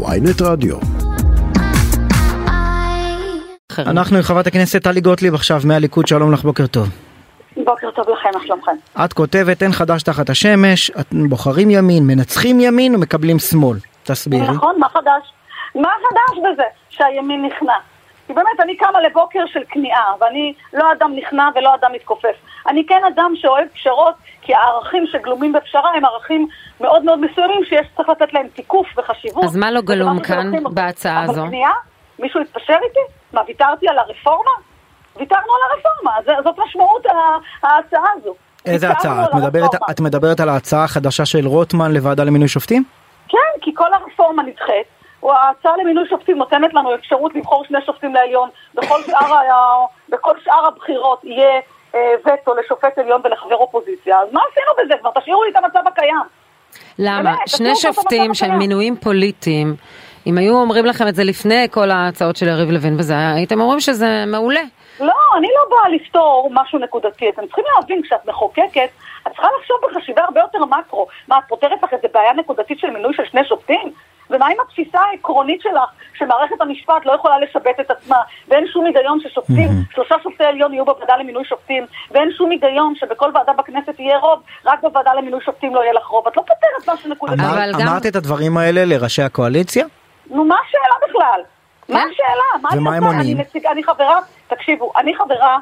ויינט רדיו. אנחנו עם חברת הכנסת טלי גוטליב עכשיו מהליכוד, שלום לך, בוקר טוב. בוקר טוב לכם, מה שלומכם? את כותבת אין חדש תחת השמש, אתם בוחרים ימין, מנצחים ימין ומקבלים שמאל. תסבירי. נכון, מה חדש? מה חדש בזה שהימין נכנע? כי באמת, אני קמה לבוקר של כניעה, ואני לא אדם נכנע ולא אדם מתכופף. אני כן אדם שאוהב פשרות, כי הערכים שגלומים בפשרה הם ערכים מאוד מאוד מסוימים שיש צריך לתת להם תיקוף וחשיבות. אז מה לא גלום כאן בהצעה הזו? אבל כניעה? מישהו התפשר איתי? מה, ויתרתי על הרפורמה? ויתרנו על הרפורמה, זאת משמעות ההצעה הזו. איזה הצעה? את מדברת, את מדברת על ההצעה החדשה של רוטמן לוועדה למינוי שופטים? כן, כי כל הרפורמה נדחית. ההצעה למינוי שופטים נותנת לנו אפשרות לבחור שני שופטים לעליון. בכל שאר, בכל שאר הבחירות יהיה וטו לשופט עליון ולחבר אופוזיציה. אז מה עשינו בזה כבר? תשאירו לי את המצב הקיים. למה? באמת, שני שופטים שהם מינויים פוליטיים. אם היו אומרים לכם את זה לפני כל ההצעות של יריב לוין וזה, הייתם אומרים שזה מעולה. לא, אני לא באה לפתור משהו נקודתי. אתם צריכים להבין, כשאת מחוקקת, את צריכה לחשוב בחשיבה הרבה יותר מקרו. מה, את פותרת לך איזה בעיה נקודתית של מינוי של שני שופטים? ומה עם התפיסה העקרונית שלך, שמערכת המשפט לא יכולה לשבט את עצמה, ואין שום היגיון ששופטים, mm-hmm. שלושה שופטי עליון יהיו בוועדה למינוי שופטים, ואין שום היגיון שבכל ועדה בכנסת יהיה רוב, רק בוועדה למינוי שופטים לא יהיה לך רוב. את לא פותרת משהו נקודתי. אמר, גם... אמרת את הדברים האלה לראשי הקואליציה? נו, מה השאלה בכלל? מה כן. השאלה? מה ומה הם עונים? אני, אני חברה, תקשיבו, אני חברה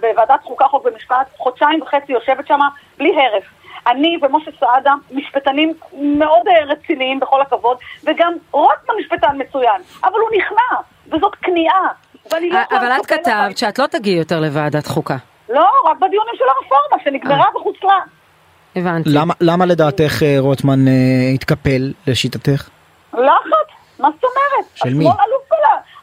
בוועדת חוקה, חוק ומשפט, חודשיים וחצי יושבת שם בלי הרף. אני ומשה סעדה משפטנים מאוד אה, רציניים בכל הכבוד, וגם רוטמן משפטן מצוין, אבל הוא נכנע, וזאת כניעה. לא אבל את כתבת שאת לא תגיעי יותר לוועדת חוקה. לא, רק בדיונים של הרפורמה, שנגמרה אה. וחוצלה. הבנתי. למה, למה לדעתך אה, רוטמן התקפל, לשיטתך? לחץ, מה זאת אומרת? של מי?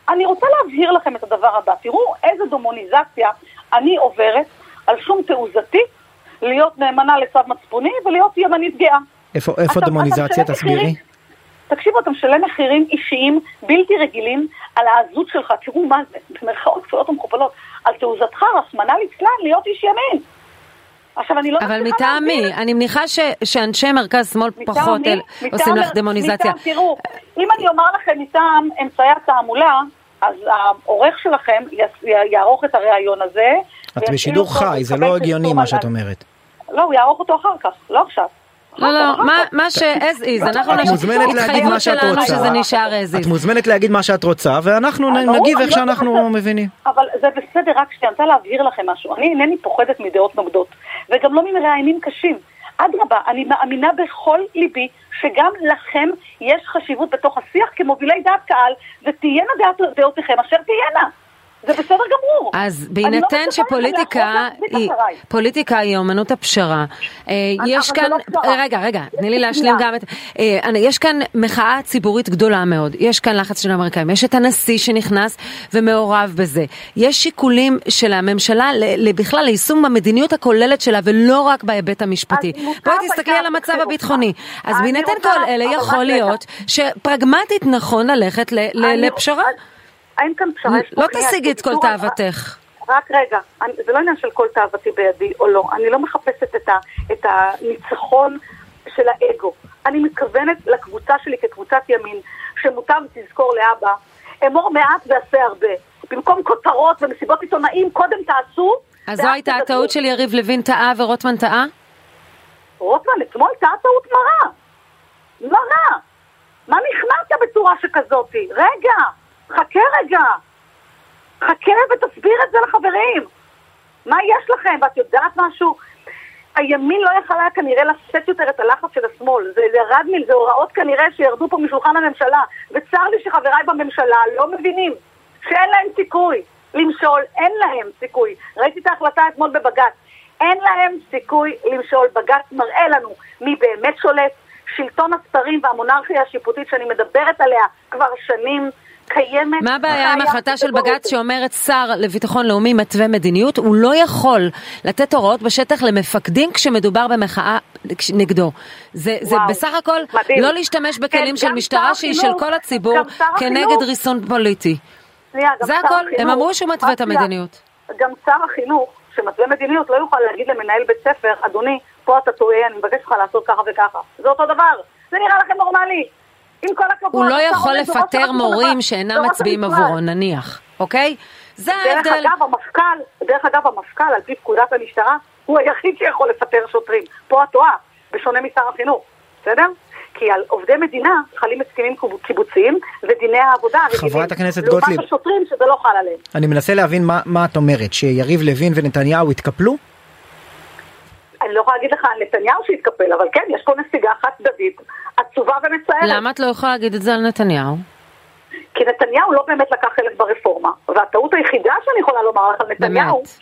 אני רוצה להבהיר לכם את הדבר הבא. תראו איזה דמוניזציה אני עוברת על שום תעוזתי להיות נאמנה לצו מצפוני ולהיות ימנית גאה. איפה, איפה דמוניזציה? תסבירי. תקשיבו, אתה משלם מחירים אישיים בלתי רגילים על העזות שלך, תראו מה זה, במרכאות כפולות ומכופלות, על תעוזתך, רחמנא ליצלן, להיות איש ימין. עכשיו, אני לא אבל מטעם מי? אני מניחה ש, שאנשי מרכז שמאל פחות אל, עושים לך דמוניזציה. מטעם, תראו, אם אני אומר לכם מטעם אמצעי התעמולה, אז העורך שלכם יערוך את הריאיון הזה. את בשידור חי, זה לא הגיוני מה שאת אומרת. לא, הוא יערוך אותו אחר כך, לא עכשיו. לא, לא, מה ש-as is, אנחנו התחייבות שלנו שזה נשאר as is. את מוזמנת להגיד מה שאת רוצה, ואנחנו נגיב איך לא שאנחנו מבינים. אבל זה בסדר, רק שאני רוצה להבהיר לכם משהו. אני אינני פוחדת מדעות נוגדות, וגם לא ממראיינים קשים. אדרבה, אני מאמינה בכל ליבי שגם לכם יש חשיבות בתוך השיח כמובילי דעת קהל, ותהיינה דעותיכם אשר תהיינה. זה בסדר גמור. אז בהינתן לא שפוליטיקה היא, פוליטיקה היא אומנות הפשרה, אה, יש כאן, לא רגע, רגע, תני לי להשלים גם את, אה, יש כאן מחאה ציבורית גדולה מאוד, יש כאן לחץ של האמריקאים, יש את הנשיא שנכנס ומעורב בזה, יש שיקולים של הממשלה בכלל ליישום המדיניות הכוללת שלה ולא רק בהיבט המשפטי. בואי תסתכלי על המצב הביטחוני. אז בהינתן כל אלה יכול להיות שפרגמטית נכון ללכת לפשרה. אין כאן פשרה. לא תשיגי את כל תאוותך. רק רגע, אני, זה לא עניין של כל תאוותי בידי או לא, אני לא מחפשת את, ה, את הניצחון של האגו. אני מתכוונת לקבוצה שלי כקבוצת ימין, שמוטב תזכור לאבא, אמור מעט ועשה הרבה. במקום כותרות ומסיבות עיתונאים, קודם תעשו. אז זו הייתה הטעות של יריב לוין טעה ורוטמן טעה? רוטמן אתמול טעה טעות מרה. לא רע. מה נכנעת בצורה שכזאתי? רגע. חכה רגע. חכה ותסביר את זה לחברים. מה יש לכם? ואת יודעת משהו? הימין לא יכל היה כנראה לשאת יותר את הלחץ של השמאל. זה ירד מזה הוראות כנראה שירדו פה משולחן הממשלה. וצר לי שחבריי בממשלה לא מבינים שאין להם סיכוי למשול, אין להם סיכוי. ראיתי את ההחלטה אתמול בבג"ץ. אין להם סיכוי למשול. בג"ץ מראה לנו מי באמת שולט. שלטון הספרים והמונרכיה השיפוטית שאני מדברת עליה כבר שנים. קיימת... מה הבעיה עם החלטה של בג"ץ שאומרת שר לביטחון לאומי מתווה מדיניות? הוא לא יכול לתת הוראות בשטח למפקדים כשמדובר במחאה נגדו. זה, זה בסך הכל מדהים. לא להשתמש בכלים כן, של משטרה שהיא של כל הציבור כנגד ריסון פוליטי. שנייה, זה הכל, החינוך, הם אמרו שהוא מתווה את המדיניות. גם שר החינוך שמתווה מדיניות לא יוכל להגיד למנהל בית ספר, אדוני, פה אתה טועה, אני מבקש ממך לעשות ככה וככה. זה אותו דבר. זה נראה לכם נורמלי. עם כל הכבוד. הוא לא יכול לפטר מורים שאינם מצביעים. עבורו, נניח, אוקיי? זה דרך ההבדל. אגב, המפכ"ל, דרך אגב, המפכ"ל, על פי פקודת המשטרה, הוא היחיד שיכול לפטר שוטרים. פה את טועה, בשונה משר החינוך, בסדר? כי על עובדי מדינה חלים הסכמים קיבוצ- קיבוציים ודיני העבודה. חברת הכנסת גוטליב. לעומת השוטרים שזה לא חל עליהם. אני מנסה להבין מה, מה את אומרת, שיריב לוין ונתניהו התקפלו? אני לא יכולה להגיד לך על נתניהו שהתקפל, אבל כן, יש פה נסיגה חד צדדית, עצובה ומצערת. למה את לא יכולה להגיד את זה על נתניהו? כי נתניהו לא באמת לקח חלק ברפורמה, והטעות היחידה שאני יכולה לומר לך על נתניהו, באמת?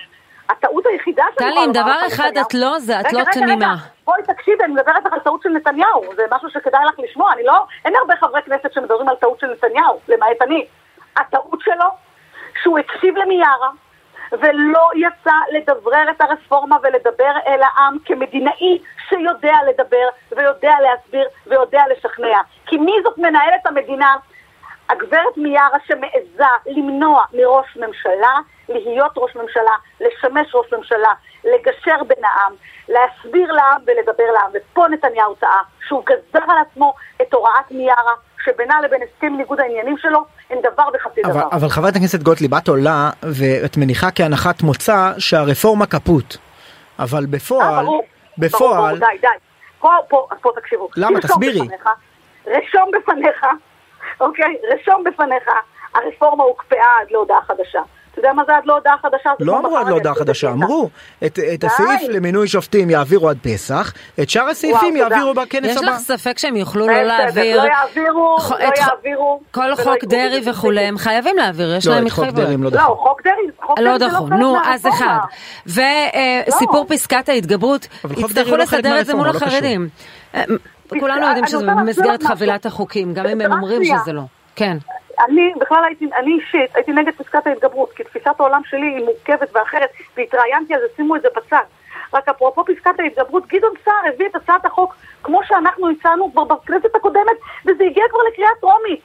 הטעות היחידה שאני טלי, יכולה אם לומר דבר לך על אחד את לא, זה את רגע, לא רגע, תמימה. רגע, בואי תקשיבי, אני מדברת לך על טעות של נתניהו, זה משהו שכדאי לך לשמוע, אני לא, אין הרבה חברי כנסת שמדברים על טעות של נתניהו, למעט אני. הטעות שלו, שהוא הקשיב למיארה, ולא יצא לדברר את הרפורמה ולדבר אל העם כמדינאי שיודע לדבר ויודע להסביר ויודע לשכנע. כי מי זאת מנהלת המדינה? הגברת מיארה שמעיזה למנוע מראש ממשלה להיות ראש ממשלה, לשמש ראש ממשלה, לגשר בין העם, להסביר לעם ולדבר לעם. ופה נתניהו טעה, שהוא גזר על עצמו את הוראת מיארה, שבינה לבין הסכם ניגוד העניינים שלו אין דבר וחצי אבל, דבר. אבל חברת הכנסת גוטליב, את עולה ואת מניחה כהנחת מוצא שהרפורמה קפוט. אבל אה, בפועל, ברור, בפועל, ברור, די, די. פה, פה, פה תקשיבו. למה? תסבירי. בפניך, רשום בפניך, אוקיי? רשום בפניך, הרפורמה הוקפאה עד להודעה חדשה. אתה יודע מה זה עד להודעה חדשה? לא אמרו עד להודעה חדשה. אמרו את, את. הסעיף למינוי שופטים יעבירו עד פסח, את שאר הסעיפים וואו. יעבירו בכנס יש הבא. לך ספק שהם יוכלו לא להעביר... לא יעבירו, ח- לא יעבירו. כל חוק דרעי. וכולי, הם חייבים להעביר, יש לא, להם התחייבות. דרעי לא לא, דחו. חוק חוק לא זה דחו, חלק נו, אז. אחד. וסיפור פסקת ההתגברות, יצטרכו דרעי לא לסדר את זה מול לא החרדים. אה, כולנו אני יודעים שזה במסגרת. חבילת החוקים, גם אם הם אומרים. שזה לא. כן. אני בכלל הייתי, אני אישית הייתי נגד פסקת ההתגברות, כי תפיסת העולם שלי היא מורכבת ואחרת, והתראיינתי על זה, שימו את זה בצד. רק אפרופו פסקת ההתגברות, גדעון סער הביא את הצעת החוק כמו שאנחנו הצענו כבר בכנסת הקודמת, וזה הגיע כבר לקריאה טרומית.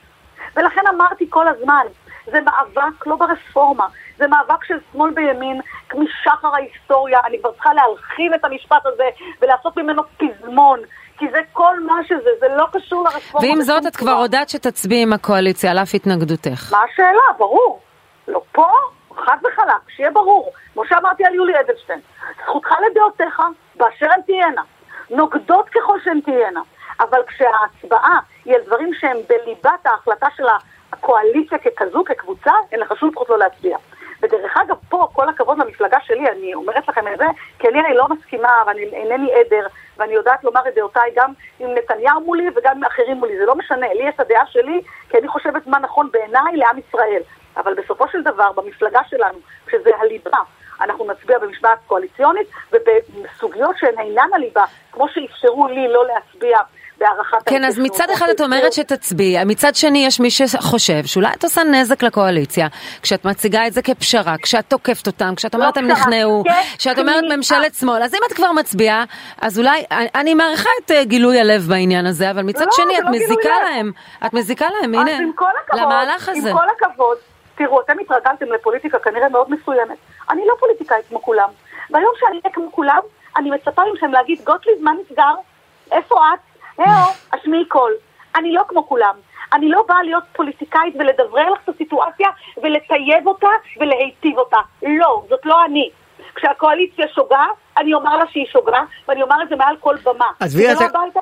ולכן אמרתי כל הזמן, זה מאבק לא ברפורמה, זה מאבק של שמאל בימין, משחר ההיסטוריה, אני כבר צריכה להרחיב את המשפט הזה ולעשות ממנו פזמון, כי זה כל מה שזה, זה לא קשור לרפורמה. ועם בשום זאת, את כבר. הודעת שתצביעי עם הקואליציה, על אף התנגדותך. מה השאלה? ברור. לא פה, חד וחלק, שיהיה ברור. כמו שאמרתי על יולי אדלשטיין, זכותך לדעותיך באשר הן תהיינה, נוגדות ככל שהן תהיינה, אבל כשההצבעה היא על דברים שהם בליבת ההחלטה של הקואליציה ככזו, כקבוצה, אין לך שום זכות לא להצביע. ודרך אגב, פה, כל הכבוד למפלגה שלי, אני אומרת לכם את זה, כי אני הרי לא מסכימה, ואני אינני עדר, ואני יודעת לומר את דעותיי גם עם נתניהו מולי וגם עם אחרים מולי, זה לא משנה, לי יש הדעה שלי, כי אני חושבת מה נכון בעיניי לעם ישראל. אבל בסופו של דבר, במפלגה שלנו, כשזה הליבה, אנחנו נצביע במשמעת קואליציונית, ובסוגיות שהן אינן הליבה, כמו שאפשרו לי לא להצביע בהארכת כן, אז מצד אחד את אומרת שתצביעי, מצד שני יש מי שחושב שאולי את עושה נזק לקואליציה, כשאת מציגה את זה כפשרה, כשאת תוקפת אותם, כשאת אומרת הם לא נכנעו, כן, כשאת אומרת. ממשלת שמאל, אז אם את כבר מצביעה, אז אולי, אני- מעריכה את אה, גילוי הלב בעניין הזה, אבל מצד לא, שני את לא מזיקה. להם, את מזיקה להם, הנה, למהלך הזה. עם כל הכבוד, תראו, אתם התרגלתם לפוליטיקה כנראה מאוד מסוימת. אני לא פוליטיקאית כמו כולם. ביום שאני אהיה כמו כולם, אני מצפה מכם להגיד, גוטליב, מה נסגר? איפה את? היאו, השמיעי קול. אני לא כמו כולם. אני לא באה להיות פוליטיקאית ולדברר לך את הסיטואציה ולטייב אותה ולהיטיב אותה. לא, זאת לא אני. כשהקואליציה שוגה, אני אומר לה שהיא שוגה, ואני אומר את זה מעל כל במה. עזבי את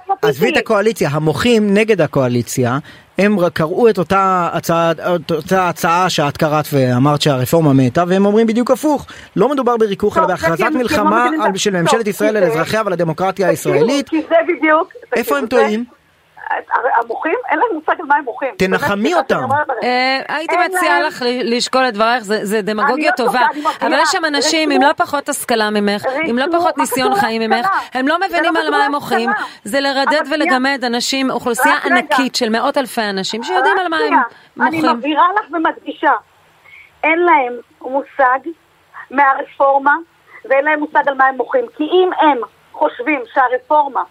לא את. הקואליציה, המוחים נגד הקואליציה, הם רק קראו את אותה הצעה, את אותה הצעה שאת קראת ואמרת שהרפורמה מתה, והם אומרים בדיוק הפוך. לא מדובר בריכוך, טוב, אלא בהכרזת הם לא מלחמה של טוב, ממשלת ישראל על אזרחיה ועל הדמוקרטיה תקשיבו, הישראלית. איפה תקשיבו, הם טועים? המוחים, אין להם מושג על מה הם מוחים. תנחמי אותם. אה, הייתי מציעה לך לשקול את דברייך, זה- דמגוגיה לא טובה. אבל יש שם אנשים עם לא פחות השכלה ממך, עם לא פחות ניסיון קשור חיים ממך? הם לא זה מבינים לא על מה הם מוחים. זה לרדד. ולגמד אנשים, אוכלוסייה. ענקית של מאות אלפי אנשים שיודעים על מה הם שנייה, אני מוחים. מבהירה לך ומדגישה. אין להם מושג מהרפורמה, ואין להם מושג על מה הם מוחים. כי אם הם חושבים שהרפורמה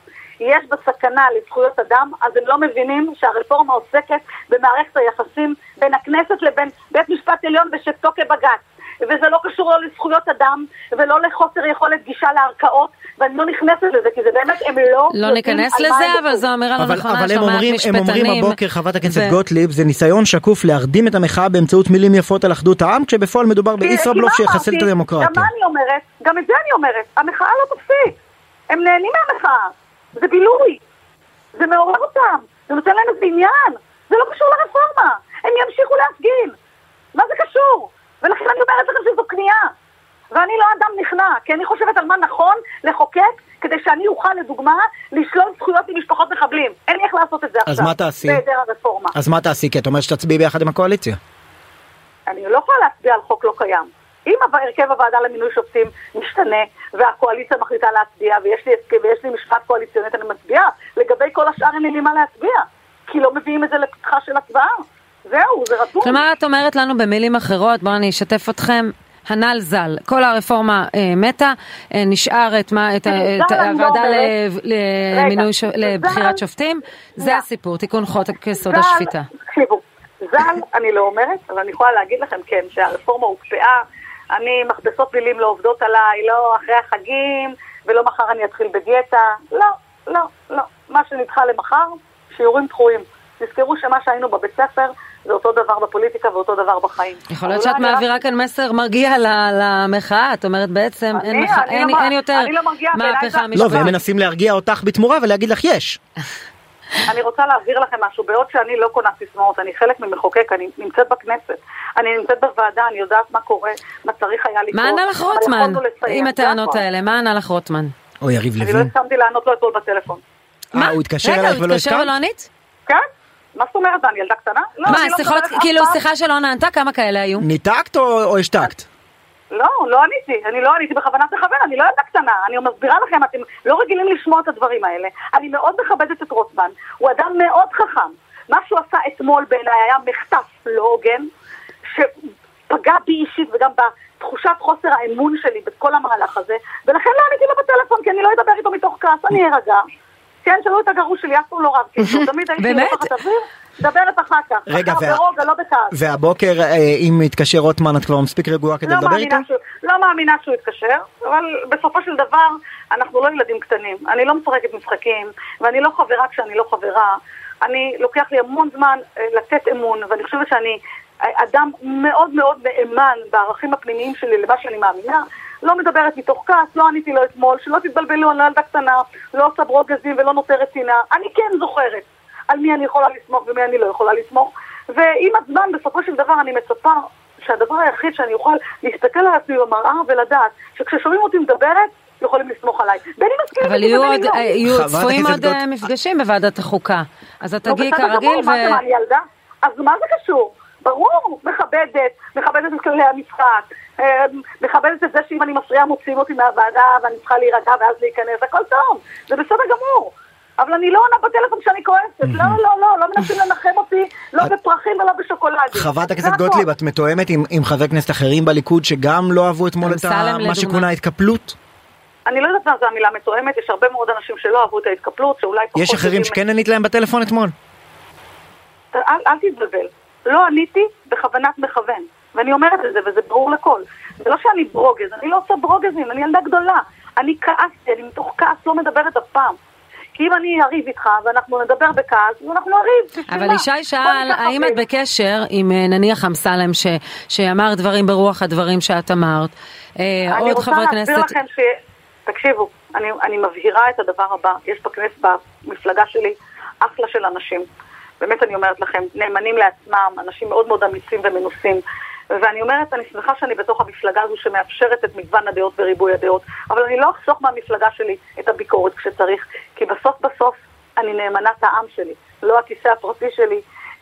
יש בה סכנה לזכויות אדם, אז הם לא מבינים שהרפורמה עוסקת במערכת היחסים בין הכנסת לבין בית משפט עליון בשבתו כבג"ץ. וזה לא קשור לא לזכויות אדם ולא לחוסר יכולת גישה לערכאות, ואני לא נכנסת לזה, כי זה באמת, הם לא... לא ניכנס לזה, אבל. זו אמירה לא אבל, נכונה, אבל הם לא מעט אומרים, הם אומרים משפטנים. הבוקר, חברת הכנסת ו- גוטליב, זה ניסיון שקוף להרדים את המחאה באמצעות מילים יפות על אחדות העם, כשבפועל מדובר בישראבלוף שיחסל את? הדמוקרטיה. גם מה אני אומרת? גם את זה אני אומרת. המחאה לא תפסיק. הם נהנים מהמחאה. זה בילוי. זה מעורר אותם. זה נותן להם איזה עניין. זה לא קשור לרפורמה. הם ימשיכו להפגין. מה זה קשור? ולכן אני אומרת לכם שזו כניעה. ואני לא אדם נכנע, כי אני חושבת על מה נכון לחוקק כדי שאני אוכל, לדוגמה, לשלול זכויות ממשפחות מחבלים. אין לי איך לעשות את זה אז עכשיו. מה תעשי? בהיעדר הרפורמה. אז מה תעשי? כי את אומרת שתצביעי ביחד עם הקואליציה. אני לא יכולה להצביע על חוק לא קיים. אם הרכב הוועדה למינוי שופטים משתנה והקואליציה מחליטה להצביע ויש לי, ויש לי משפט קואליציונית אני מצביעה, לגבי כל השאר אין לי מה להצביע, כי לא מביאים את זה לפתחה של הצבעה. זהו, זה רטוב. כלומר, את אומרת לנו במילים אחרות, בואו אני אשתף אתכם. הנ"ל ז"ל, כל הרפורמה אה, מתה, אה, נשאר את, מה, את, ה- ז"ל את לא הוועדה למינוי, ש- לבחירת ז"ל- שופטים, זה. הסיפור, תיקון חוק יסוד ז"ל, השפיטה. תקשיבו, ז"ל אני לא אומרת, אבל אני יכולה להגיד לכם כן, שהרפורמה הוקפאה, אני מכבסות מילים לא עובדות עליי, לא אחרי החגים, ולא מחר אני אתחיל בדיאטה, לא, לא, לא. מה שנדחה למחר, שיעורים דחויים. תזכרו שמה שהיינו בבית ספר זה אותו דבר בפוליטיקה ואותו דבר בחיים. יכול להיות שאת מעבירה כאן מסר מרגיע ל- למחאה, את אומרת בעצם אין, לא יותר לא מהפכה זה- לא, משפטית. והם מנסים להרגיע אותך בתמורה ולהגיד לך יש. אני רוצה להבהיר לכם משהו, בעוד שאני לא קונה סיסמאות, אני חלק ממחוקק, אני נמצאת בכנסת, אני נמצאת בוועדה, אני יודעת מה קורה, מה צריך היה לקרות. מה ענה לך מה רוטמן עם הטענות. האלה? מה ענה לך רוטמן? או יריב אני לא לוין. הסכמתי לענות לו אתמול בטלפון. אה, הוא התקשר רגע, אלייך הוא ולא התקשר הסכמת? ולא ענית? כן? מה זאת אומרת? אני ילדה קטנה? לא, מה, לא שיחות, כאילו. שיחה שלא נענתה, כמה כאלה היו? ניתקת או או השתקת? לא, לא עניתי. אני לא עניתי בכוונת מכוון, אני לא קטנה. אני מסבירה לכם, אתם לא רגילים לשמוע את הדברים האלה. אני מאוד מכבדת את רוטמן. הוא אדם מאוד חכם. מה שהוא עשה אתמול בעיניי היה מחטף לא הוגן, שפגע בי אישית וגם בתחושת חוסר האמון שלי בכל המהלך הזה, ולכן לא עניתי לו בטלפון, כי אני לא אדבר איתו מתוך כעס, אני ארגע. כן, שאלו את הגרוש שלי, אף פעם לא רבתי איתו, תמיד הייתי? לוקחת אוויר, מדברת אחר כך. רגע, אחר וה- ברוגע, לא בכעס. והבוקר, אה, אם מתקשר רוטמן, את כבר מספיק רגועה כדי לא לדבר איתו? שהוא, לא מאמינה שהוא יתקשר, אבל בסופו של דבר אנחנו לא ילדים קטנים. אני לא משחקת משחקים, ואני לא חברה כשאני לא חברה. אני, לוקח לי המון זמן אה, לתת אמון, ואני חושבת שאני אה, אדם מאוד מאוד נאמן בערכים הפנימיים שלי למה שאני מאמינה. לא מדברת מתוך כעס, לא עניתי לו אתמול, שלא תתבלבלו, אני לא ילדה קטנה, לא עושה ברוגזים ולא נותרת טינה. אני כן זוכרת על מי אני יכולה לסמוך ומי אני לא יכולה לסמוך. ועם הזמן, בסופו של דבר, אני מצפה שהדבר היחיד שאני אוכל להסתכל על עצמי במראה ולדעת שכששומעים אותי מדברת, יכולים לסמוך עליי. בין אם מסכימים אבל איתי יהיו ובין עוד, אם לא. אה, יהיו חברת צפויים הכנסת עוד אה, מפגשים בוועדת החוקה. אז את תגיעי כרגיל ו... מה זה, מה, אני ילדה? אז מה זה קשור? ברור, מכבדת, מכבדת את כללי המשחק, אה, מכבדת את זה שאם אני מפריעה מוציאים אותי מהוועדה ואני צריכה להירגע ואז להיכנס, הכל טוב, זה בסדר גמור. אבל אני לא עונה בטלפון כשאני כועסת, לא, לא, לא, לא מנסים לנחם אותי, לא בפרחים ולא בשוקולדים. חברת הכנסת. גוטליב, את מתואמת עם, עם חברי כנסת אחרים בליכוד שגם לא אהבו אתמול את מה. שכונה התקפלות? אני לא יודעת מה זה המילה מתואמת, יש הרבה מאוד אנשים שלא אהבו את ההתקפלות, שאולי פחות... יש אחרים שכן ענית להם בטלפון אתמול? אל, אל תתבלבל. לא עניתי בכוונת מכוון. ואני אומרת את זה, וזה ברור לכל. זה לא שאני ברוגז, אני לא עושה ברוגזים, אני ילדה גדולה. אני כעסתי, אני מתוך כעס לא מדברת אף פעם. כי אם אני אריב איתך ואנחנו נדבר בכעס, אנחנו נריב. אבל? ישי שאל, האם את. בקשר עם אה, נניח אמסלם ש- שאמר דברים ברוח הדברים שאת אמרת? אה, אני רוצה להסביר. לכם ש... תקשיבו, אני, אני מבהירה את הדבר הבא. יש בכנסת, במפלגה שלי, אחלה של אנשים. באמת אני אומרת לכם, נאמנים לעצמם, אנשים מאוד מאוד אמיצים ומנוסים. ואני אומרת, אני שמחה שאני בתוך המפלגה הזו שמאפשרת את מגוון הדעות וריבוי הדעות, אבל אני לא אחסוך מהמפלגה שלי את הביקורת כשצריך, כי בסוף בסוף אני נאמנת העם שלי, לא הכיסא הפרטי שלי.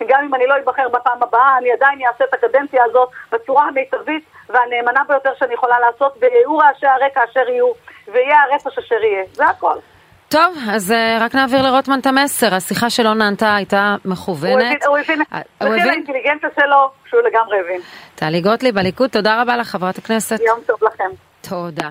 גם אם אני לא אבחר בפעם הבאה, אני עדיין אעשה את הקדנציה הזאת בצורה המיטבית והנאמנה ביותר שאני יכולה לעשות, ויהיו רעשי הרקע אשר יהיו, ויהיה הרפש אשר יהיה. זה הכל. טוב, אז אה, רק נעביר לרוטמן את המסר. השיחה שלא נענתה הייתה מכוונת. הוא הבין, אה, הוא הבין? האינטליגנציה שלו, שהוא לגמרי הבין. טלי גוטליב, הליכוד, תודה רבה לך, חברת הכנסת. יום טוב לכם. תודה.